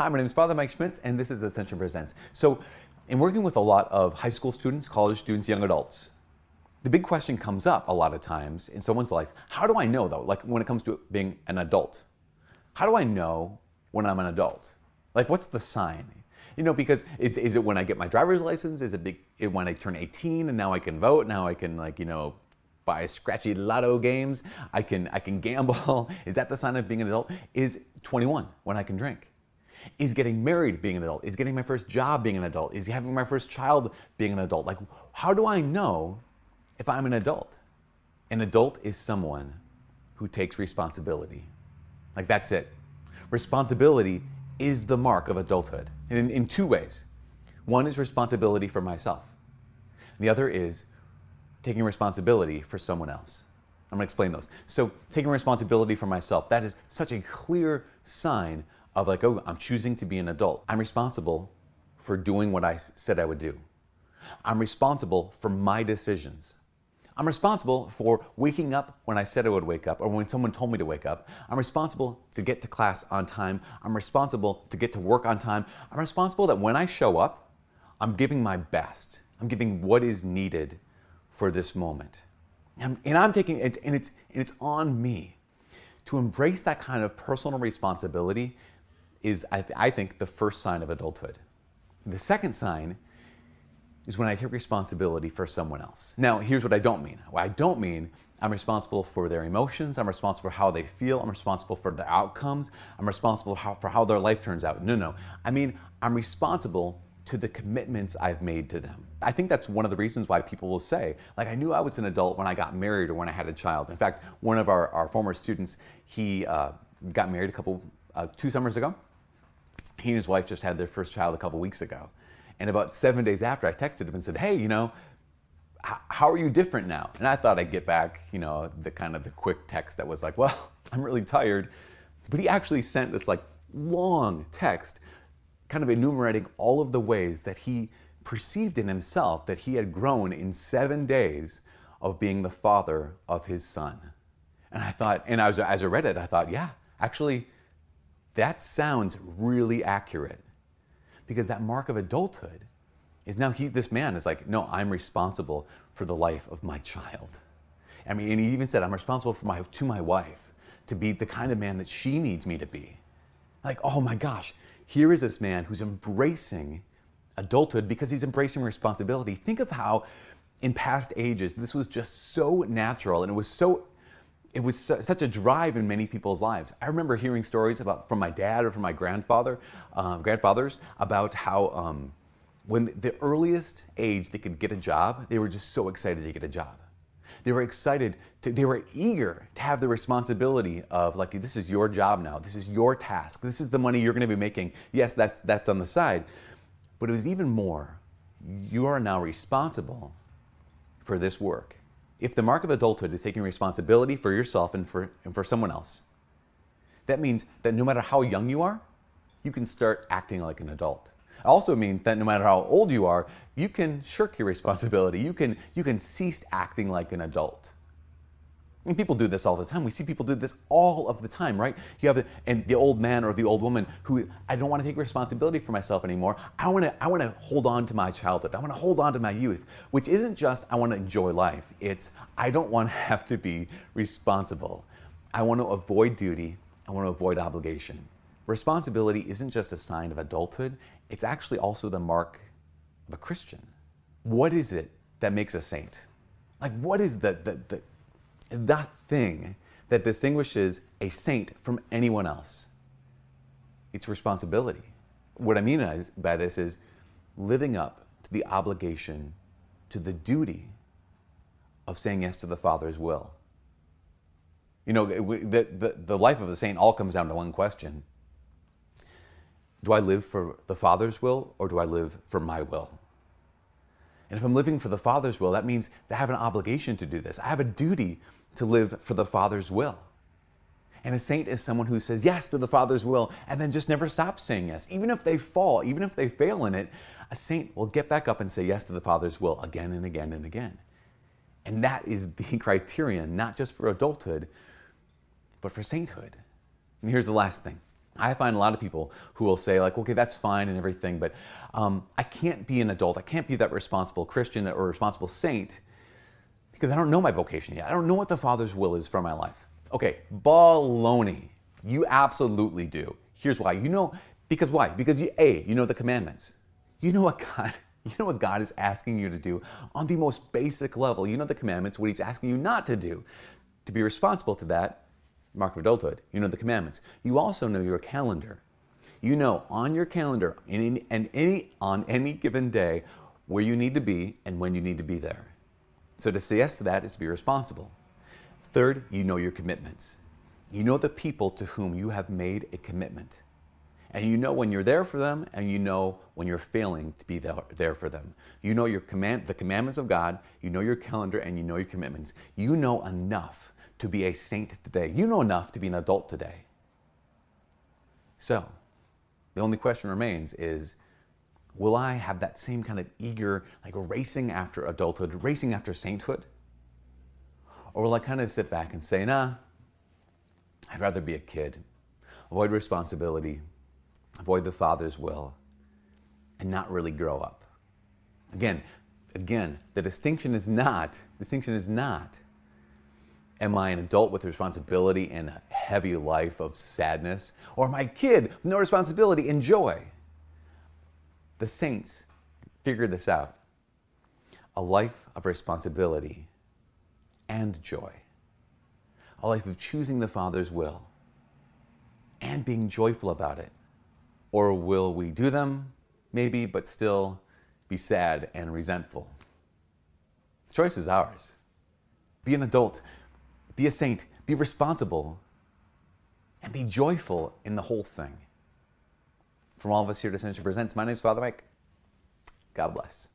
Hi, my name is Father Mike Schmitz, and this is Ascension Presents. So, in working with a lot of high school students, college students, young adults, the big question comes up a lot of times in someone's life how do I know, though, like when it comes to being an adult? How do I know when I'm an adult? Like, what's the sign? You know, because is, is it when I get my driver's license? Is it big, when I turn 18 and now I can vote? Now I can, like, you know, buy scratchy lotto games. I can, I can gamble. Is that the sign of being an adult? Is 21 when I can drink? Is getting married being an adult? Is getting my first job being an adult? Is having my first child being an adult? Like, how do I know if I'm an adult? An adult is someone who takes responsibility. Like, that's it. Responsibility is the mark of adulthood in, in two ways. One is responsibility for myself, the other is taking responsibility for someone else. I'm going to explain those. So, taking responsibility for myself, that is such a clear sign of like, oh, I'm choosing to be an adult. I'm responsible for doing what I said I would do. I'm responsible for my decisions. I'm responsible for waking up when I said I would wake up or when someone told me to wake up. I'm responsible to get to class on time. I'm responsible to get to work on time. I'm responsible that when I show up, I'm giving my best. I'm giving what is needed for this moment. And, and I'm taking it, and it's, and it's on me to embrace that kind of personal responsibility is, I, th- I think, the first sign of adulthood. The second sign is when I take responsibility for someone else. Now, here's what I don't mean. What I don't mean I'm responsible for their emotions, I'm responsible for how they feel, I'm responsible for their outcomes, I'm responsible for how, for how their life turns out. No, no. I mean, I'm responsible to the commitments I've made to them. I think that's one of the reasons why people will say, like, I knew I was an adult when I got married or when I had a child. In fact, one of our, our former students, he uh, got married a couple, uh, two summers ago. He and his wife just had their first child a couple weeks ago. And about seven days after, I texted him and said, Hey, you know, how are you different now? And I thought I'd get back, you know, the kind of the quick text that was like, Well, I'm really tired. But he actually sent this like long text, kind of enumerating all of the ways that he perceived in himself that he had grown in seven days of being the father of his son. And I thought, and I was, as I read it, I thought, yeah, actually, that sounds really accurate because that mark of adulthood is now he, this man is like, no, I'm responsible for the life of my child. I mean, and he even said, I'm responsible for my, to my wife to be the kind of man that she needs me to be. Like, oh my gosh, here is this man who's embracing adulthood because he's embracing responsibility. Think of how in past ages this was just so natural and it was so it was su- such a drive in many people's lives. I remember hearing stories about from my dad or from my grandfather, um, grandfathers, about how um, when the earliest age they could get a job, they were just so excited to get a job. They were excited to, they were eager to have the responsibility of like, this is your job now. This is your task. This is the money you're going to be making. Yes, that's, that's on the side. But it was even more. You are now responsible for this work if the mark of adulthood is taking responsibility for yourself and for, and for someone else, that means that no matter how young you are, you can start acting like an adult. It also means that no matter how old you are, you can shirk your responsibility. You can, you can cease acting like an adult. And people do this all the time. We see people do this all of the time, right? You have the, and the old man or the old woman who I don't want to take responsibility for myself anymore. I want to I want to hold on to my childhood. I want to hold on to my youth, which isn't just I want to enjoy life. It's I don't want to have to be responsible. I want to avoid duty. I want to avoid obligation. Responsibility isn't just a sign of adulthood, it's actually also the mark of a Christian. What is it that makes a saint? Like what is the the, the that thing that distinguishes a saint from anyone else. It's responsibility. What I mean by this is living up to the obligation, to the duty of saying yes to the Father's will. You know, the, the, the life of the saint all comes down to one question Do I live for the Father's will or do I live for my will? And if I'm living for the Father's will, that means I have an obligation to do this. I have a duty to live for the Father's will. And a saint is someone who says yes to the Father's will and then just never stops saying yes. Even if they fall, even if they fail in it, a saint will get back up and say yes to the Father's will again and again and again. And that is the criterion, not just for adulthood, but for sainthood. And here's the last thing I find a lot of people who will say, like, okay, that's fine and everything, but um, I can't be an adult. I can't be that responsible Christian or responsible saint because I don't know my vocation yet. I don't know what the Father's will is for my life. Okay, baloney. You absolutely do. Here's why. You know, because why? Because you, A, you know the commandments. You know what God, you know what God is asking you to do on the most basic level. You know the commandments, what He's asking you not to do. To be responsible to that, mark of adulthood. You know the commandments. You also know your calendar. You know on your calendar and any on any given day where you need to be and when you need to be there. So to say yes to that is to be responsible. Third, you know your commitments. You know the people to whom you have made a commitment. And you know when you're there for them, and you know when you're failing to be there for them. You know your command, the commandments of God, you know your calendar, and you know your commitments. You know enough to be a saint today. You know enough to be an adult today. So, the only question remains is will I have that same kind of eager, like racing after adulthood, racing after sainthood? Or will I kind of sit back and say, nah, I'd rather be a kid, avoid responsibility, avoid the Father's will, and not really grow up? Again, again, the distinction is not, distinction is not, am I an adult with responsibility and a heavy life of sadness, or am I a kid with no responsibility and joy? The saints figured this out. A life of responsibility and joy. A life of choosing the Father's will and being joyful about it. Or will we do them? Maybe, but still be sad and resentful. The choice is ours. Be an adult, be a saint, be responsible, and be joyful in the whole thing. From all of us here at Ascension Presents, my name is Father Mike. God bless.